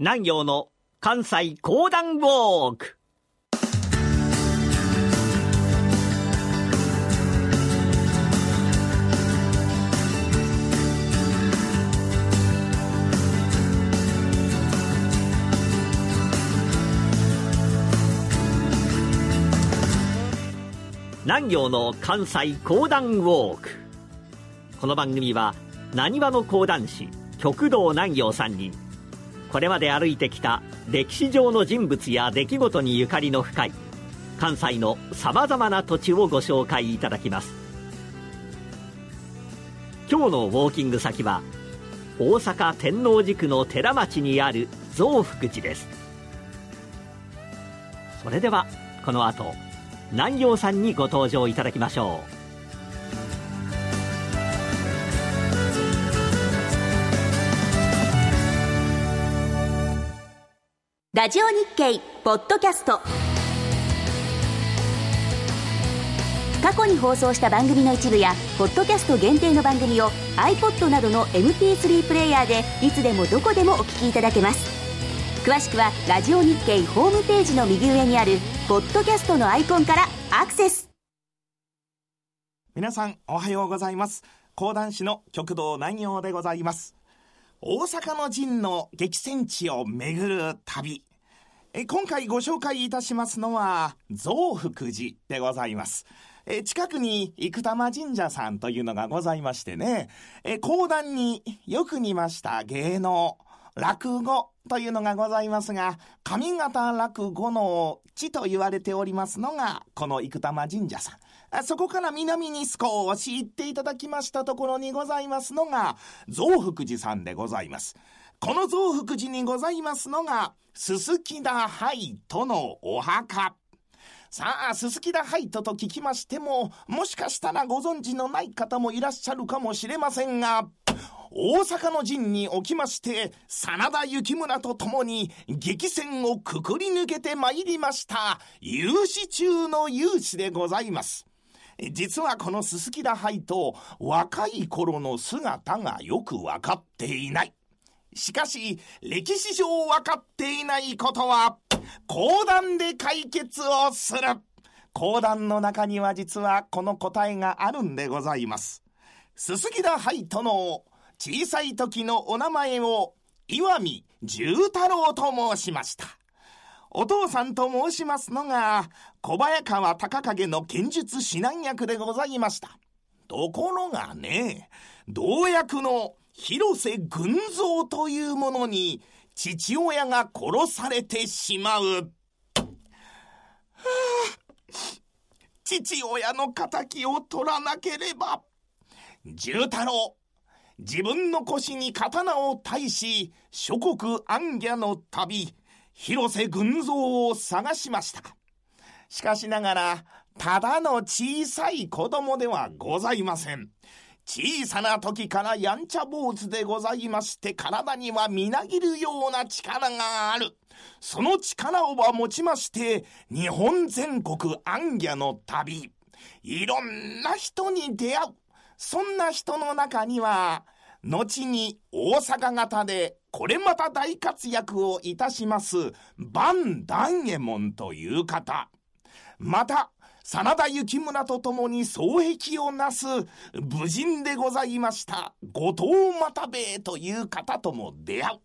南陽の関西講談ウォーク。南陽の関西講談ウォーク。この番組はなにわの講談師極道南陽さんにこれまで歩いてきた歴史上の人物や出来事にゆかりの深い関西のさまざまな土地をご紹介いただきます今日のウォーキング先は大阪天王寺区の寺町にある増福寺ですそれではこの後南陽さんにご登場いただきましょうラジオ日経ポッドキャスト。過去に放送した番組の一部やポッドキャスト限定の番組を iPod などの MP3 プレイヤーでいつでもどこでもお聞きいただけます。詳しくはラジオ日経ホームページの右上にあるポッドキャストのアイコンからアクセス。皆さんおはようございます。講談師の極道南陽でございます。大阪の陣の激戦地を巡る旅。今回ご紹介いたしますのは増福寺でございますえ近くに生玉神社さんというのがございましてねえ講談によく似ました芸能落語というのがございますが、上方落語の地と言われておりますのが、この生玉神社さん。そこから南に少し行っていただきましたところにございますのが、増福寺さんでございます。この増福寺にございますのが、すすきだはいとのお墓。さあ、すすきだハイトと聞きましても、もしかしたらご存知のない方もいらっしゃるかもしれませんが、大阪の陣におきまして、真田幸村と共に激戦をくくり抜けてまいりました、勇士中の勇士でございます。実はこのすすきだ灰と若い頃の姿がよくわかっていない。しかし、歴史上わかっていないことは、講談で解決をする。講談の中には実はこの答えがあるんでございます。すすきだ灰との小さい時のお名前を岩見十太郎と申しました。お父さんと申しますのが小早川隆景の剣術指南役でございました。ところがね、同役の広瀬群像というものに父親が殺されてしまう。はあ、父親の仇を取らなければ。十太郎、自分の腰に刀を対し、諸国暗夜の旅、広瀬群像を探しました。しかしながら、ただの小さい子供ではございません。小さな時からやんちゃ坊主でございまして、体にはみなぎるような力がある。その力をは持ちまして、日本全国暗夜の旅、いろんな人に出会う。そんな人の中には、後に大阪型でこれまた大活躍をいたします、万段右衛門という方。また、真田幸村と共に双璧をなす武人でございました後藤又兵衛という方とも出会う。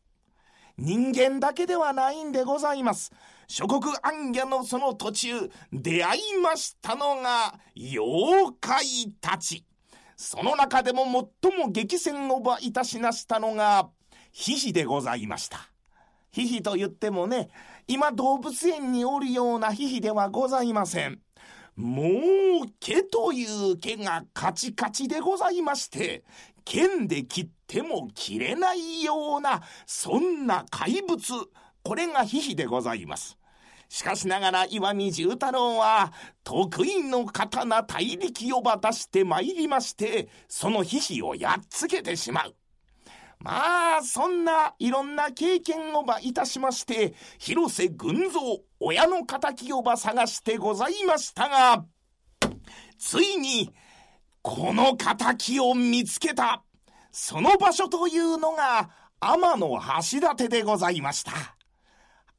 人間だけではないんでございます。諸国暗夜のその途中、出会いましたのが妖怪たち。その中でも最も激戦をばいたしなしたのが、ヒヒでございました。ヒヒと言ってもね、今動物園におるようなヒヒではございません。もう毛という毛がカチカチでございまして、剣で切っても切れないような、そんな怪物、これがヒヒでございます。しかしながら岩見十太郎は得意の刀大力をば出してまいりましてそのヒヒをやっつけてしまう。まあそんないろんな経験をばいたしまして広瀬群像親の敵をば探してございましたがついにこの敵を見つけたその場所というのが天の橋立でございました。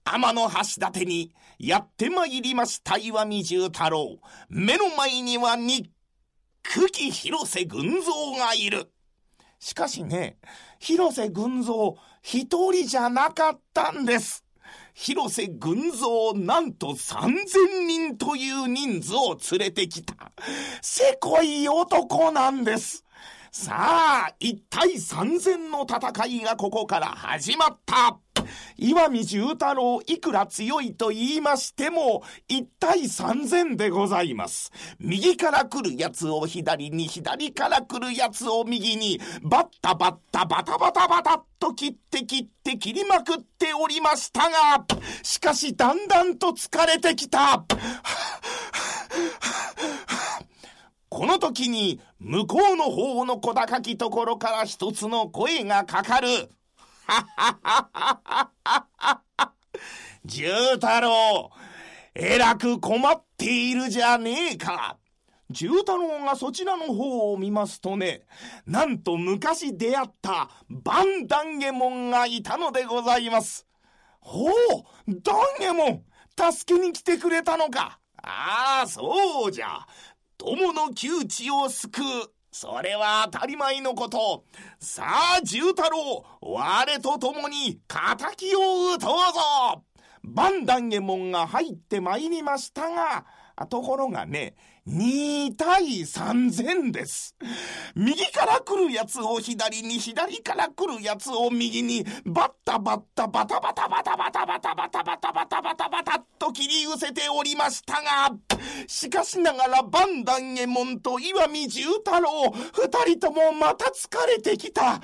天の橋立にやってまいりました岩見重太郎。目の前にはに久喜広瀬群像がいる。しかしね、広瀬群像一人じゃなかったんです。広瀬群像なんと3000人という人数を連れてきた、せこい男なんです。さあ、一対三千の戦いがここから始まった。岩見重太郎いくら強いと言いましても、一対三千でございます。右から来るやつを左に、左から来るやつを右に、バッタバッタバタバタバタっと切って切って切りまくっておりましたが、しかしだんだんと疲れてきた。この時に向こうの方の小高きところから一つの声がかかる。はははははは重太郎、えらく困っているじゃねえか。重太郎がそちらの方を見ますとね、なんと昔出会ったバンダンゲモンがいたのでございます。ほう、ダンゲモン、助けに来てくれたのか。ああ、そうじゃ。友の窮地を救う。それは当たり前のこと。さあ、重太郎、我と共に仇を討とうぞ万段右衛門が入って参りましたが、ところがね、2対3000です。右から来るやつを左に、左から来るやつを右に、バッタバッタバタバタバタバタバタバタバタバタバタバタと切り失せておりましたが、しかしながら万段右衛門と岩見重太郎、二人ともまた疲れてきた。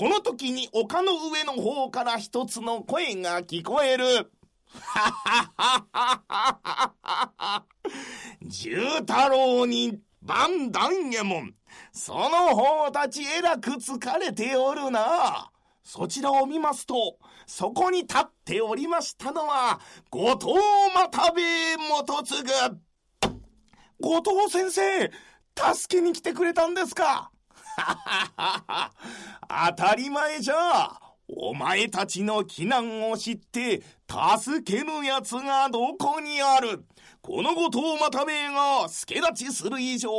この時に丘の上の方から一つの声が聞こえる。ははは重太郎に万段右衛門。その方たちえらく疲れておるな。そちらを見ますと、そこに立っておりましたのは、後藤又兵衛元次。後藤先生、助けに来てくれたんですか？当たり前じゃ。お前たちの避難を知って、助けぬ奴がどこにあるこの後藤又兵衛が助立ちする以上、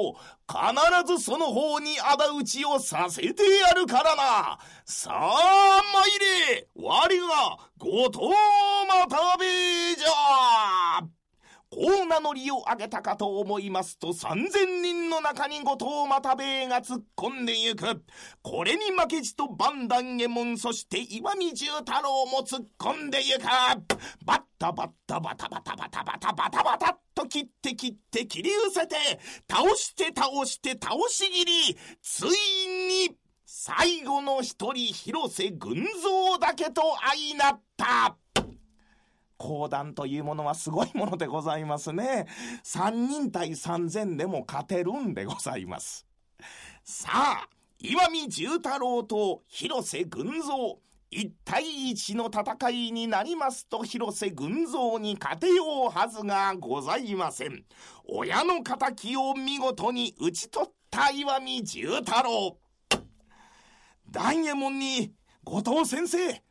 必ずその方に仇討ちをさせてやるからな。さあ、参れ我が後藤又兵衛じゃこう名乗りを上げたかと思いますと、三千人の中に後藤又兵衛が突っ込んでゆく。これに負けじと万段右衛門、そして岩見重太郎も突っ込んでゆく。バッタバッタバタバタバタバタバタバタっと切って切って切り失せて、倒して倒して倒し切り、ついに、最後の一人広瀬群像だけと相なった。講談というものはすごいものでございますね。三人対三千でも勝てるんでございます。さあ、岩見重太郎と広瀬群像、一対一の戦いになりますと広瀬群像に勝てようはずがございません。親の敵を見事に討ち取った岩見重太郎。ダイヤモンに、後藤先生、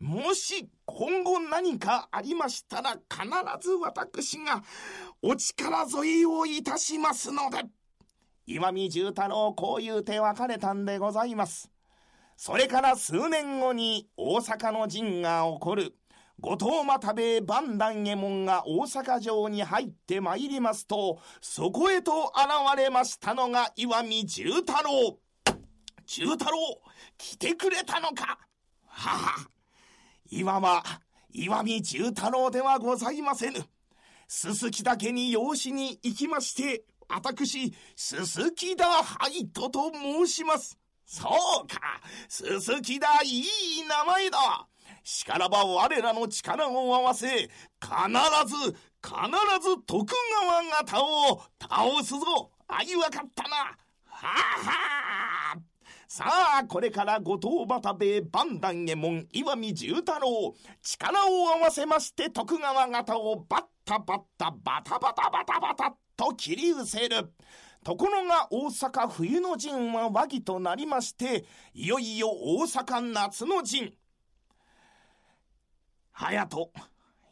もし今後何かありましたら必ず私がお力添えをいたしますので。岩見重太郎こういう手別れたんでございます。それから数年後に大阪の陣が起こる。後藤又兵衛万段右衛門が大阪城に入ってまいりますと、そこへと現れましたのが岩見重太郎。重太郎、来てくれたのかはは。今は岩見重太郎ではございませぬ。すすきだけに養子に行きまして、私、すすきだはいとと申します。そうか、すすきだいい名前だ。しからば我らの力を合わせ、必ず、必ず徳川方を倒すぞ。あいわかったな。はあはあ。さあ、これから後藤又兵衛、万段右衛門、岩見重太郎、力を合わせまして徳川方をバッタバッタバタバタバタバタと切り失せる。ところが大阪冬の陣は和議となりましていよいよ大阪夏の陣隼人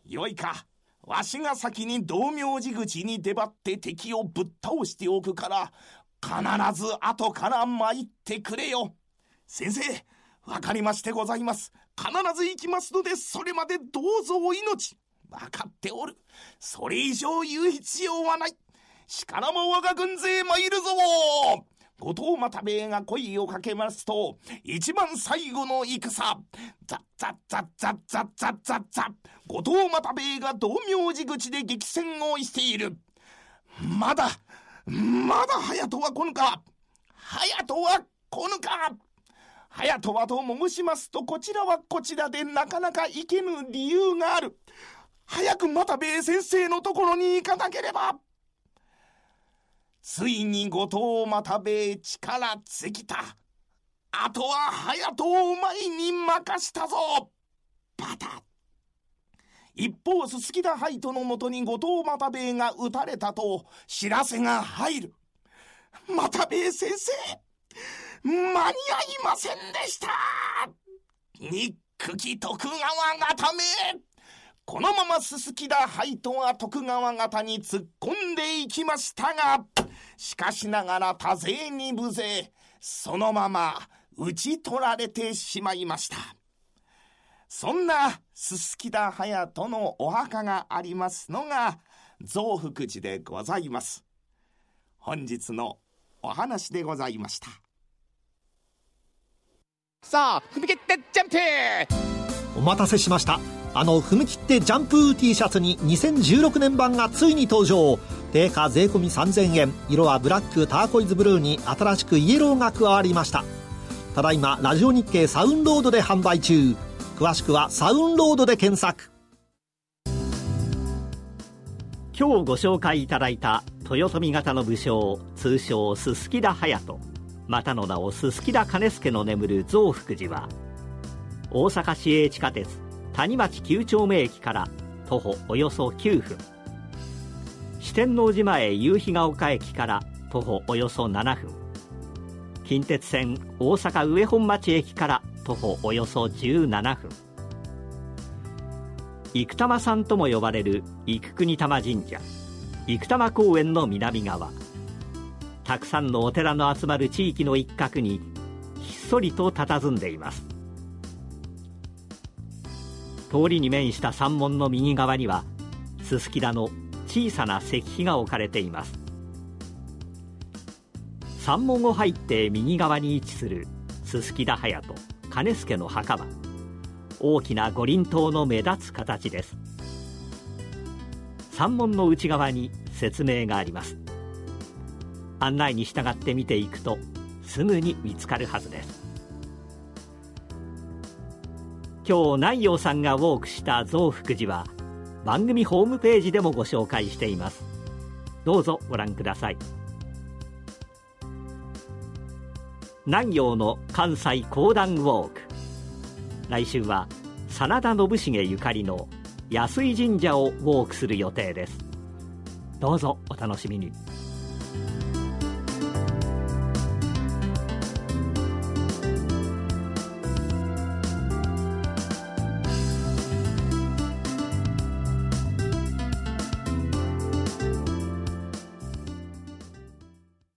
よいかわしが先に道明寺口に出張って敵をぶっ倒しておくから必ず後から参ってくれよ。先生わかりましてございます。必ず行きますのでそれまでどうぞお命。分かっておる。それ以上言う必要はない。しからも我が軍勢参るぞ。後藤又兵衛が声をかけますと一番最後の戦。ザッザッザッザッザッザッザッザッ。後藤又兵衛が道明寺口で激戦をしている。まだまだ隼人は来ぬか。隼人は来ぬか。隼人はと申しますとこちらはこちらでなかなか行けぬ理由がある。早く又兵衛先生のところに行かなければ。ついに後藤又兵衛力尽きた。あとは隼人をお前に任したぞ。パタッ一方すすきだ隼人のもとに後藤又兵衛が撃たれたと知らせが入る。又兵衛先生間に合いませんでした。憎き徳川方め。このまますすきだハイトは徳川方に突っ込んでいきましたがしかしながら多勢に無勢そのまま討ち取られてしまいました。そんなすすきだ隼人のお墓がありますのが増福寺でございます。本日のお話でございました。さあ踏み切ってジャンプ！お待たせしました。あの踏み切ってジャンプ T シャツに2016年版がついに登場。定価税込3000円色はブラックターコイズブルーに新しくイエローが加わりました。ただいまラジオ日経サウンロードで販売中詳しくはサウンロードで検索。今日ご紹介いただいた豊臣型の武将通称すすきだ隼人。またの名をすすきだ兼助の眠る増福寺は大阪市営地下鉄谷町9丁目駅から徒歩およそ9分。四天王寺前夕日が丘駅から徒歩およそ7分。近鉄線大阪上本町駅から徒歩およそ17分。生玉さんとも呼ばれる生国玉神社。生玉公園の南側。たくさんのお寺の集まる地域の一角にひっそりと佇んでいます。通りに面した山門の右側にはすすき田の小さな石碑が置かれています。山門を入って右側に位置するすすき田隼人兼助の墓は大きな五輪塔の目立つ形です。山門の内側に説明があります。案内に従って見ていくとすぐに見つかるはずです。今日南陽さんがウォークした増福寺は番組ホームページでもご紹介しています。どうぞご覧ください。南陽の関西講談ウォーク。来週は真田信繁ゆかりの安井神社をウォークする予定です。どうぞお楽しみに。